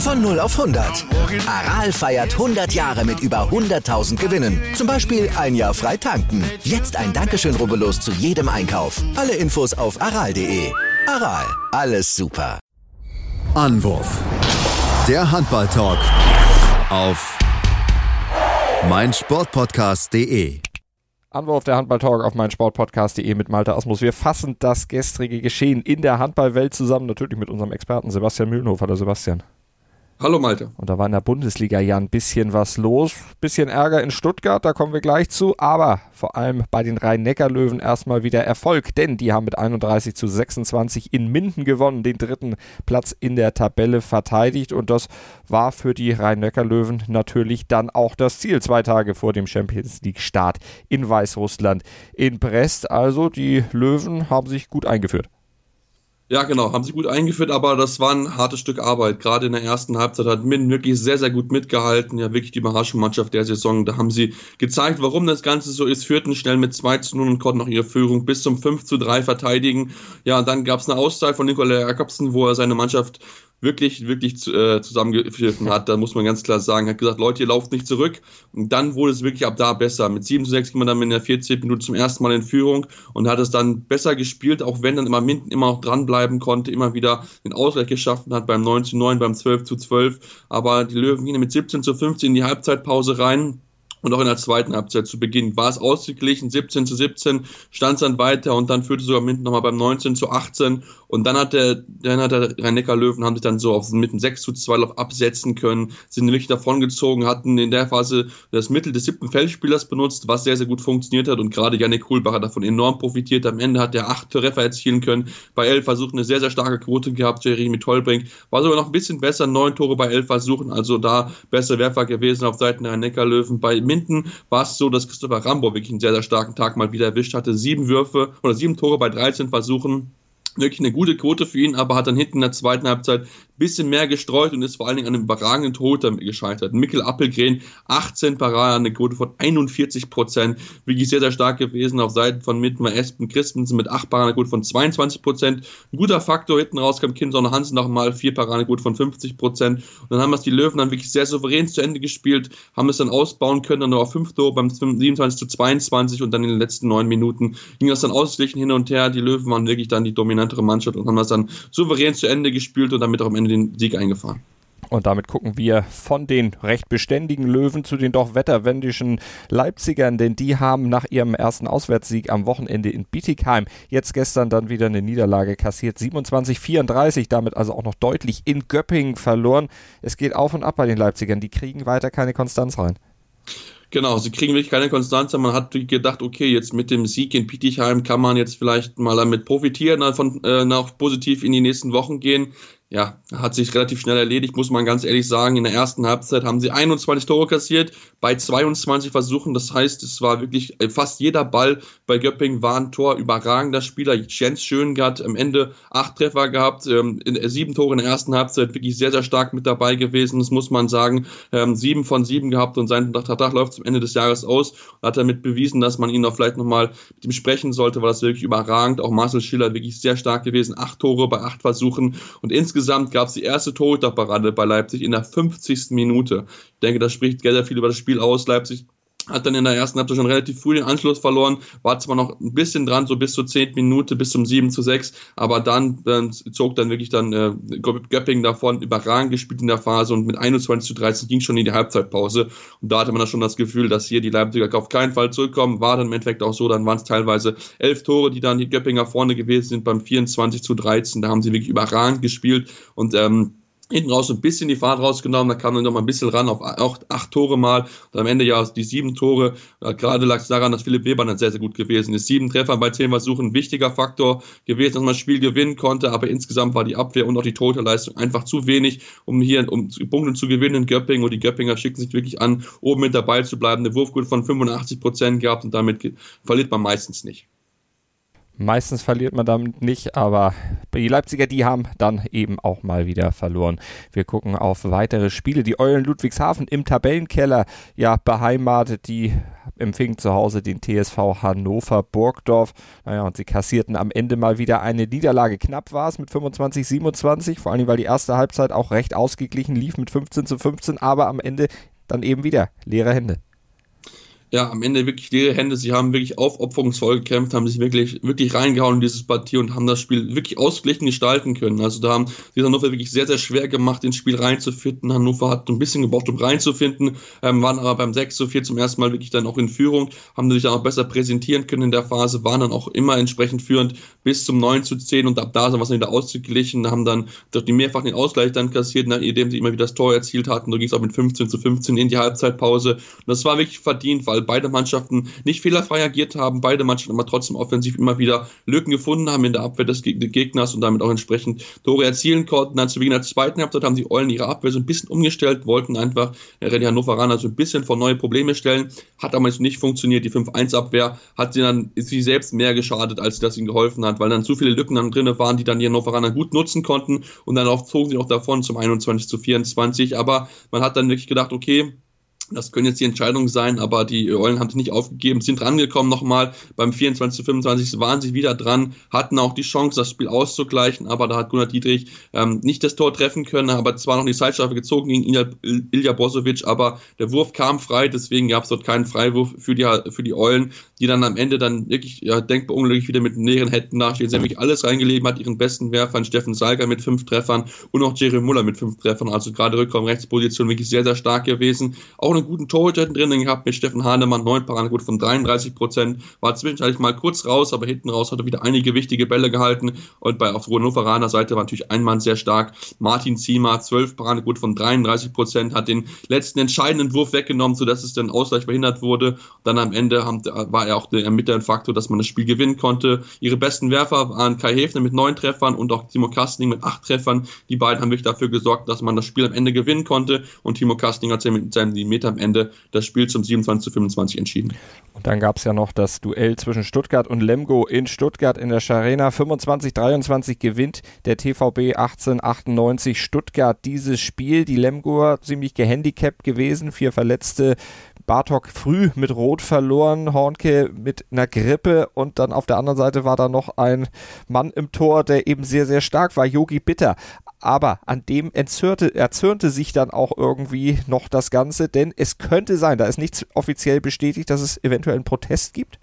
Von 0 auf 100. Aral feiert 100 Jahre mit über 100.000 Gewinnen. Zum Beispiel ein Jahr frei tanken. Jetzt ein Dankeschön, rubbellos zu jedem Einkauf. Alle Infos auf aral.de. Aral, alles super. Anwurf. Der Handball-Talk auf meinsportpodcast.de. Anwurf der Handball-Talk auf meinsportpodcast.de mit Malte Asmus. Wir fassen das gestrige Geschehen in der Handballwelt zusammen, natürlich mit unserem Experten Sebastian Mühlenhofer. Hallo Sebastian. Hallo Malte. Und da war in der Bundesliga ja ein bisschen was los. Bisschen Ärger in Stuttgart, da kommen wir gleich zu. Aber vor allem bei den Rhein-Neckar-Löwen erstmal wieder Erfolg, denn die haben mit 31 zu 26 in Minden gewonnen, den dritten Platz in der Tabelle verteidigt. Und das war für die Rhein-Neckar-Löwen natürlich dann auch das Ziel, zwei Tage vor dem Champions League-Start in Weißrussland in Brest. Also die Löwen haben sich gut eingeführt. Ja, genau, haben sie gut eingeführt, aber das war ein hartes Stück Arbeit. Gerade in der ersten Halbzeit hat Minden wirklich sehr, sehr gut mitgehalten. Ja, wirklich die Überraschungsmannschaft der Saison. Da haben sie gezeigt, warum das Ganze so ist. Führten schnell mit 2 zu 0 und konnten noch ihre Führung bis zum 5 zu 3 verteidigen. Ja, und dann gab es eine Auszeit von Nikolai Jakobsen, wo er seine Mannschaft wirklich, wirklich äh, zusammengepfiffen hat. Da muss man ganz klar sagen, hat gesagt, Leute, ihr lauft nicht zurück. Und dann wurde es wirklich ab da besser. Mit 7 zu 6 ging man dann in der 14. Minute zum ersten Mal in Führung und hat es dann besser gespielt, auch wenn dann immer Minden immer noch dranbleiben konnte, immer wieder den Ausgleich geschaffen hat beim 9 zu 9, beim 12 zu 12. Aber die Löwen gingen mit 17 zu 15 in die Halbzeitpause rein und auch in der zweiten Halbzeit zu Beginn. War es ausgeglichen, 17 zu 17, stand es dann weiter und dann führte sogar Minden nochmal beim 19 zu 18 und dann hat der, dann hat der Rhein-Neckar-Löwen haben sich dann so auf mit einem 6 zu 2 Lauf absetzen können, sind wirklich davongezogen, hatten in der Phase das Mittel des siebten Feldspielers benutzt, was sehr, sehr gut funktioniert hat. Und gerade Janik Kohlbach hat davon enorm profitiert. Am Ende hat er acht Treffer erzielen können, bei elf Versuchen eine sehr, sehr starke Quote gehabt, Jeremy Tollbrink war sogar noch ein bisschen besser, neun Tore bei elf Versuchen, also da besser Werfer gewesen auf Seiten der Rhein-Neckar-Löwen. Bei Minden war es so, dass Christopher Rambo wirklich einen sehr, sehr starken Tag mal wieder erwischt hatte. Sieben Würfe oder sieben Tore bei 13 Versuchen wirklich eine gute Quote für ihn, aber hat dann hinten in der zweiten Halbzeit bisschen mehr gestreut und ist vor allen Dingen an einem überragenden Torhüter gescheitert. Mikkel Appelgren, 18 Paraden, eine Quote von 41 Prozent, wirklich sehr, sehr stark gewesen. Auf Seiten von Mittmer Espen Christensen mit 8 Paraden, eine Quote von 22 Prozent. Ein guter Faktor, hinten raus kam Kinson Hansen nochmal 4 Paraden, eine Quote von 50 Prozent. Und dann haben es die Löwen dann wirklich sehr souverän zu Ende gespielt, haben es dann ausbauen können, dann noch auf 5 Tore beim 27 zu 22 und dann in den letzten 9 Minuten ging das dann ausgeglichen hin und her. Die Löwen waren wirklich dann die dominantere Mannschaft und haben das dann souverän zu Ende gespielt und damit auch am Ende den Sieg eingefahren. Und damit gucken wir von den recht beständigen Löwen zu den doch wetterwendischen Leipzigern, denn die haben nach ihrem ersten Auswärtssieg am Wochenende in Bietigheim jetzt gestern dann wieder eine Niederlage kassiert. 27-34, damit also auch noch deutlich in Göppingen verloren. Es geht auf und ab bei den Leipzigern, die kriegen weiter keine Konstanz rein. Genau, sie kriegen wirklich keine Konstanz. Man hat gedacht, okay, jetzt mit dem Sieg in Bietigheim kann man jetzt vielleicht mal damit profitieren, davon äh, nach positiv in die nächsten Wochen gehen ja, hat sich relativ schnell erledigt, muss man ganz ehrlich sagen. In der ersten Halbzeit haben sie 21 Tore kassiert bei 22 Versuchen. Das heißt, es war wirklich äh, fast jeder Ball bei Göpping war ein Tor. Überragender Spieler. Jens Schöngart am Ende acht Treffer gehabt, ähm, in, äh, sieben Tore in der ersten Halbzeit. Wirklich sehr, sehr stark mit dabei gewesen. Das muss man sagen. Ähm, sieben von sieben gehabt und sein Vertrag läuft zum Ende des Jahres aus. Und hat damit bewiesen, dass man ihn noch vielleicht nochmal mit ihm sprechen sollte, weil das wirklich überragend. Auch Marcel Schiller wirklich sehr stark gewesen. Acht Tore bei acht Versuchen und insgesamt Insgesamt gab es die erste Torhüterparade bei Leipzig in der 50. Minute. Ich denke, das spricht sehr, sehr viel über das Spiel aus. Leipzig hat dann in der ersten Halbzeit schon relativ früh den Anschluss verloren, war zwar noch ein bisschen dran, so bis zur 10. Minute, bis zum 7 zu 6, aber dann, dann zog dann wirklich dann äh, Göpping davon überragend gespielt in der Phase und mit 21 zu 13 ging schon in die Halbzeitpause und da hatte man dann schon das Gefühl, dass hier die Leipziger auf keinen Fall zurückkommen, war dann im Endeffekt auch so, dann waren es teilweise elf Tore, die dann die Göppinger vorne gewesen sind beim 24 zu 13, da haben sie wirklich überragend gespielt und ähm, hinten raus ein bisschen die Fahrt rausgenommen, da kam dann noch mal ein bisschen ran auf auch acht Tore mal und am Ende ja die sieben Tore. Gerade lag es daran, dass Philipp Weber dann sehr, sehr gut gewesen ist. Sieben Treffer bei zehn Versuchen, ein wichtiger Faktor gewesen, dass man das Spiel gewinnen konnte, aber insgesamt war die Abwehr und auch die Torhüterleistung einfach zu wenig, um hier um Punkte zu gewinnen in Göppingen und die Göppinger schicken sich wirklich an, oben mit dabei zu bleiben. Eine Wurfquote von 85 Prozent gehabt und damit verliert man meistens nicht. Meistens verliert man damit nicht, aber die Leipziger, die haben dann eben auch mal wieder verloren. Wir gucken auf weitere Spiele. Die Eulen Ludwigshafen im Tabellenkeller, ja, beheimatet, die empfingen zu Hause den TSV Hannover Burgdorf. Naja, und sie kassierten am Ende mal wieder eine Niederlage. Knapp war es mit 25, 27, vor allem weil die erste Halbzeit auch recht ausgeglichen lief mit 15 zu 15, aber am Ende dann eben wieder leere Hände ja, am Ende wirklich leere Hände. Sie haben wirklich aufopferungsvoll gekämpft, haben sich wirklich, wirklich reingehauen in dieses Partie und haben das Spiel wirklich ausgeglichen gestalten können. Also da haben die Hannover wirklich sehr, sehr schwer gemacht, ins Spiel reinzufinden. Hannover hat ein bisschen gebraucht, um reinzufinden, ähm, waren aber beim 6 zu 4 zum ersten Mal wirklich dann auch in Führung, haben sich dann auch besser präsentieren können in der Phase, waren dann auch immer entsprechend führend bis zum 9 zu 10 und ab da sind dann wieder ausgeglichen, haben dann durch die mehrfachen Ausgleich dann kassiert, indem sie immer wieder das Tor erzielt hatten. Da ging es auch mit 15 zu 15 in die Halbzeitpause. Und das war wirklich verdient, weil beide Mannschaften nicht fehlerfrei agiert haben, beide Mannschaften aber trotzdem offensiv immer wieder Lücken gefunden haben in der Abwehr des Gegners und damit auch entsprechend Tore erzielen konnten. Dann zu Beginn der zweiten Halbzeit haben die Eulen ihre Abwehr so ein bisschen umgestellt, wollten einfach die Hannoveraner so ein bisschen vor neue Probleme stellen, hat aber nicht funktioniert. Die 5-1-Abwehr hat sie dann sie selbst mehr geschadet, als das ihnen geholfen hat, weil dann zu viele Lücken dann drin waren, die dann die Hannoveraner gut nutzen konnten und dann auch zogen sie auch davon zum 21 zu 24. Aber man hat dann wirklich gedacht, okay, das können jetzt die Entscheidungen sein, aber die Eulen haben sich nicht aufgegeben, sind rangekommen nochmal. Beim 24 zu 25 waren sie wieder dran, hatten auch die Chance, das Spiel auszugleichen, aber da hat Gunnar Dietrich ähm, nicht das Tor treffen können, aber zwar noch die Zeitstrafe gezogen gegen Ilja, Ilja Bosovic, aber der Wurf kam frei, deswegen gab es dort keinen Freiwurf für die, für die Eulen, die dann am Ende dann wirklich ja, denkbar unglücklich wieder mit näheren Händen nachstehen. Sie haben wirklich alles reingelebt, hat ihren besten Werfer, Steffen Salger mit fünf Treffern und auch Jerry Muller mit fünf Treffern, also gerade Rückraum-Rechtsposition wirklich sehr, sehr stark gewesen. Auch einen guten Torhüter drin gehabt mit Steffen Hahnemann, neun Paradegut von 33 Prozent, war zwischenzeitlich mal kurz raus, aber hinten raus hat er wieder einige wichtige Bälle gehalten und bei auf Hannoveraner Seite war natürlich ein Mann sehr stark, Martin Ziemer, zwölf Paradegut von 33 Prozent, hat den letzten entscheidenden Wurf weggenommen, sodass es dann Ausgleich verhindert wurde. Dann am Ende haben, war er auch der Ermittler Faktor, dass man das Spiel gewinnen konnte. Ihre besten Werfer waren Kai Häfner mit neun Treffern und auch Timo Kastning mit acht Treffern. Die beiden haben wirklich dafür gesorgt, dass man das Spiel am Ende gewinnen konnte und Timo Kastning hat mit seinem Meter am Ende das Spiel zum 27 zu 25 entschieden. Und dann gab es ja noch das Duell zwischen Stuttgart und Lemgo in Stuttgart in der Scharena. 25-23 gewinnt der TVB 1898 Stuttgart dieses Spiel. Die Lemgoer ziemlich gehandicapt gewesen, vier Verletzte. Bartok früh mit Rot verloren, Hornke mit einer Grippe und dann auf der anderen Seite war da noch ein Mann im Tor, der eben sehr, sehr stark war, Yogi Bitter aber an dem entzürnte, erzürnte sich dann auch irgendwie noch das Ganze, denn es könnte sein, da ist nichts offiziell bestätigt, dass es eventuell einen Protest gibt.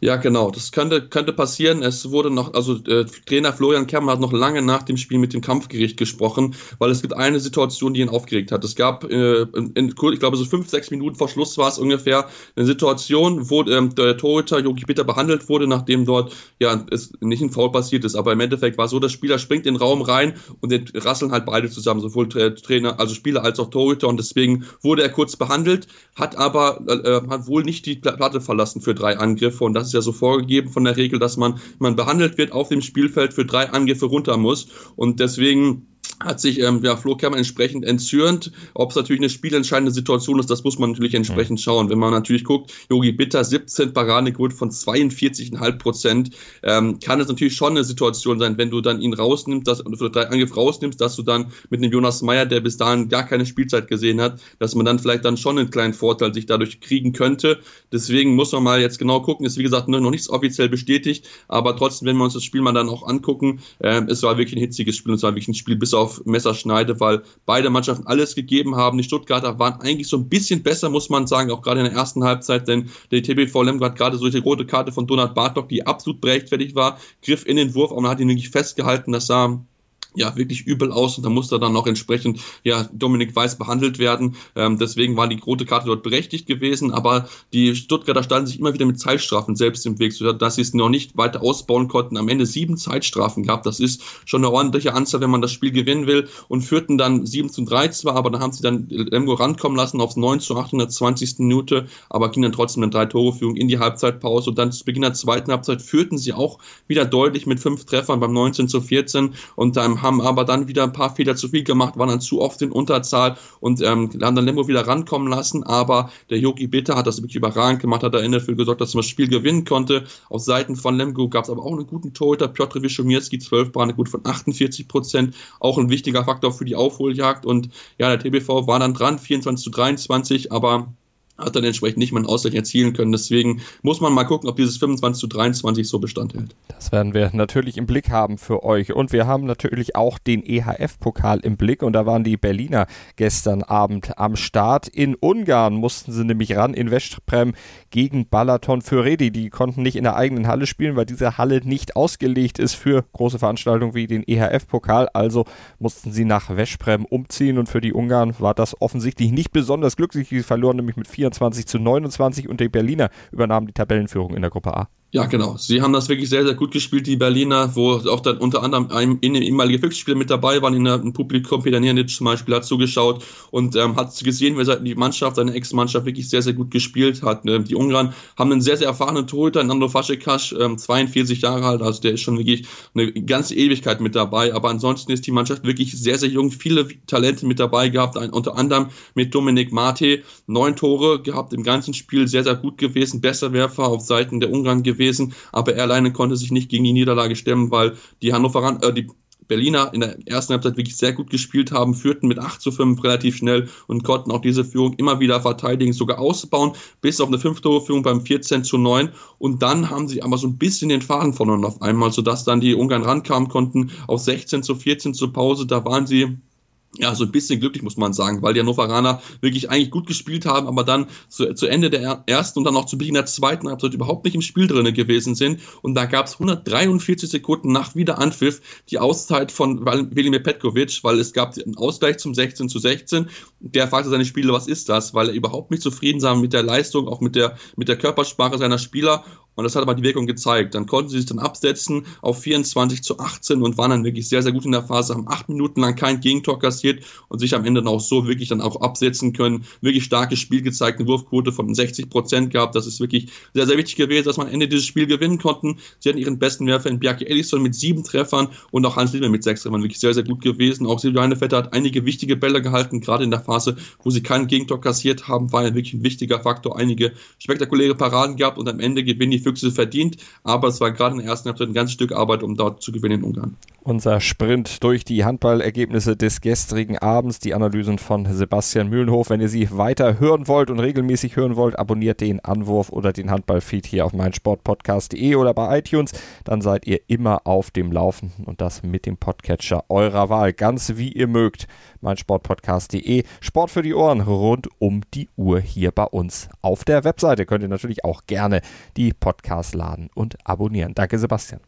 Ja, genau. Das könnte, könnte passieren. Es wurde noch, also äh, Trainer Florian Kermer hat noch lange nach dem Spiel mit dem Kampfgericht gesprochen, weil es gibt eine Situation, die ihn aufgeregt hat. Es gab, äh, in, ich glaube, so fünf, sechs Minuten vor Schluss war es ungefähr, eine Situation, wo ähm, der Torhüter Jogi Bitter behandelt wurde, nachdem dort ja es nicht ein Foul passiert ist. Aber im Endeffekt war so, der Spieler springt in den Raum rein und den rasseln halt beide zusammen, sowohl Trainer, also Spieler als auch Torhüter. Und deswegen wurde er kurz behandelt, hat aber äh, hat wohl nicht die Platte verlassen für drei Angriffe Angriffe und das ist ja so vorgegeben von der Regel, dass man, man behandelt wird, auf dem Spielfeld für drei Angriffe runter muss. Und deswegen hat sich ähm, ja, Flo Kermer entsprechend entzürnt. Ob es natürlich eine spielentscheidende Situation ist, das muss man natürlich entsprechend schauen. Wenn man natürlich guckt, Yogi Bitter 17 Paradequote von 42,5 Prozent, ähm, kann es natürlich schon eine Situation sein, wenn du dann ihn rausnimmst, dass, für drei Angriff rausnimmst, dass du dann mit einem Jonas Meyer, der bis dahin gar keine Spielzeit gesehen hat, dass man dann vielleicht dann schon einen kleinen Vorteil sich dadurch kriegen könnte. Deswegen muss man mal jetzt genau gucken. Ist wie gesagt noch nichts offiziell bestätigt, aber trotzdem, wenn wir uns das Spiel mal dann auch angucken, äh, es war wirklich ein hitziges Spiel und es war wirklich ein Spiel bis auf auf Messerschneide, weil beide Mannschaften alles gegeben haben. Die Stuttgarter waren eigentlich so ein bisschen besser, muss man sagen, auch gerade in der ersten Halbzeit, denn der TBV Lemgo gerade so die rote Karte von Donald Bartok, die absolut berechtfertigt war, griff in den Wurf und man hat ihn wirklich festgehalten. Das sah ja wirklich übel aus und da musste dann auch entsprechend ja Dominik Weiß behandelt werden. Ähm, deswegen war die rote Karte dort berechtigt gewesen, aber die Stuttgarter standen sich immer wieder mit Zeitstrafen selbst im Weg, sodass sie es noch nicht weiter ausbauen konnten. Am Ende sieben Zeitstrafen gehabt. Das ist schon eine ordentliche Anzahl, wenn man das Spiel gewinnen will und führten dann 7 zu 3 zwar, aber dann haben sie dann Lemgo rankommen lassen aufs 9 zu 820. Minute, aber ging dann trotzdem eine drei Tore Führung in die Halbzeitpause und dann zu Beginn der zweiten Halbzeit führten sie auch wieder deutlich mit fünf Treffern beim 19 zu 14 und haben aber dann wieder ein paar Fehler zu viel gemacht, waren dann zu oft in Unterzahl und ähm, haben dann Lemgo wieder rankommen lassen, aber der Yogi Bitter hat das wirklich überragend gemacht, hat da Ende dafür gesorgt, dass man das Spiel gewinnen konnte. Auf Seiten von Lemgo gab es aber auch einen guten Torhüter, Piotr Wischomirski, 12 Bahnen, gut von 48 Prozent, auch ein wichtiger Faktor für die Aufholjagd und ja, der TBV war dann dran, 24 zu 23, aber hat dann entsprechend nicht mal einen Ausgleich erzielen können. Deswegen muss man mal gucken, ob dieses 25 zu 23 so Bestand hält. Das werden wir natürlich im Blick haben für euch. Und wir haben natürlich auch den EHF-Pokal im Blick. Und da waren die Berliner gestern Abend am Start. In Ungarn mussten sie nämlich ran in Westprem gegen Balaton für Redi. Die konnten nicht in der eigenen Halle spielen, weil diese Halle nicht ausgelegt ist für große Veranstaltungen wie den EHF-Pokal. Also mussten sie nach Westprem umziehen. Und für die Ungarn war das offensichtlich nicht besonders glücklich. Sie verloren nämlich mit 4 24 zu 29 und die Berliner übernahmen die Tabellenführung in der Gruppe A. Ja, genau. Sie haben das wirklich sehr, sehr gut gespielt, die Berliner, wo auch dann unter anderem ein, in den ehemaligen Füchsspieler mit dabei waren, in im Publikum, Peter Niernic zum Beispiel, hat zugeschaut und ähm, hat gesehen, wie die Mannschaft, seine Ex-Mannschaft wirklich sehr, sehr gut gespielt hat. Ähm, die Ungarn haben einen sehr, sehr erfahrenen Torhüter, Nando Faschekasch, ähm, 42 Jahre alt, also der ist schon wirklich eine ganze Ewigkeit mit dabei, aber ansonsten ist die Mannschaft wirklich sehr, sehr jung, viele Talente mit dabei gehabt, ein, unter anderem mit Dominik Mate, neun Tore gehabt im ganzen Spiel, sehr, sehr gut gewesen, besser Werfer auf Seiten der Ungarn gewesen gewesen, aber er alleine konnte sich nicht gegen die Niederlage stemmen, weil die Hannoveraner, äh, die Berliner in der ersten Halbzeit wirklich sehr gut gespielt haben, führten mit 8 zu 5 relativ schnell und konnten auch diese Führung immer wieder verteidigen, sogar ausbauen, bis auf eine 5-Tore-Führung beim 14 zu 9. Und dann haben sie aber so ein bisschen den Faden verloren auf einmal, sodass dann die Ungarn rankamen konnten auf 16 zu 14 zur Pause. Da waren sie ja, so ein bisschen glücklich, muss man sagen, weil die Hannoveraner wirklich eigentlich gut gespielt haben, aber dann zu, zu Ende der ersten und dann auch zu Beginn der zweiten Halbzeit überhaupt nicht im Spiel drinne gewesen sind. Und da gab es 143 Sekunden nach Wiederanpfiff die Auszeit von Velimir Petkovic, weil es gab einen Ausgleich zum 16 zu 16. Der fragte seine Spieler, was ist das? Weil er überhaupt nicht zufrieden war mit der Leistung, auch mit der, mit der Körpersprache seiner Spieler und das hat aber die Wirkung gezeigt. Dann konnten sie sich dann absetzen auf 24 zu 18 und waren dann wirklich sehr, sehr gut in der Phase, haben acht Minuten lang kein Gegentor kassiert und sich am Ende dann auch so wirklich dann auch absetzen können. Wirklich starkes Spiel gezeigt, eine Wurfquote von 60 Prozent gehabt. Das ist wirklich sehr, sehr wichtig gewesen, dass man am Ende dieses Spiel gewinnen konnten. Sie hatten ihren besten Werfer in Bjarke Ellison mit sieben Treffern und auch Hans Lindner mit sechs Treffern. Wirklich sehr, sehr gut gewesen. Auch Silvio Heinevetter hat einige wichtige Bälle gehalten, gerade in der Phase, wo sie keinen Gegentor kassiert haben, war er wirklich ein wichtiger Faktor. Einige spektakuläre Paraden gehabt und am Ende gewinnen die Füchse verdient, aber es war gerade in der ersten Halbzeit ein ganzes Stück Arbeit, um dort zu gewinnen in Ungarn. Unser Sprint durch die Handballergebnisse des gestrigen Abends, die Analysen von Sebastian Mühlenhof. Wenn ihr sie weiter hören wollt und regelmäßig hören wollt, abonniert den Anwurf oder den Handballfeed hier auf meinsportpodcast.de oder bei iTunes. Dann seid ihr immer auf dem Laufenden und das mit dem Podcatcher eurer Wahl. Ganz wie ihr mögt. meinsportpodcast.de. Sport für die Ohren rund um die Uhr hier bei uns auf der Webseite. Könnt ihr natürlich auch gerne die Podcasts laden und abonnieren. Danke, Sebastian.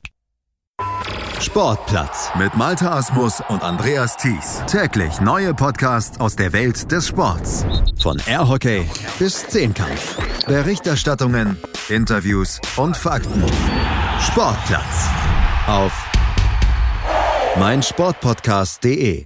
Sportplatz mit Malta Asmus und Andreas Thies. Täglich neue Podcasts aus der Welt des Sports. Von Airhockey bis Zehnkampf. Berichterstattungen, Interviews und Fakten. Sportplatz auf meinsportpodcast.de.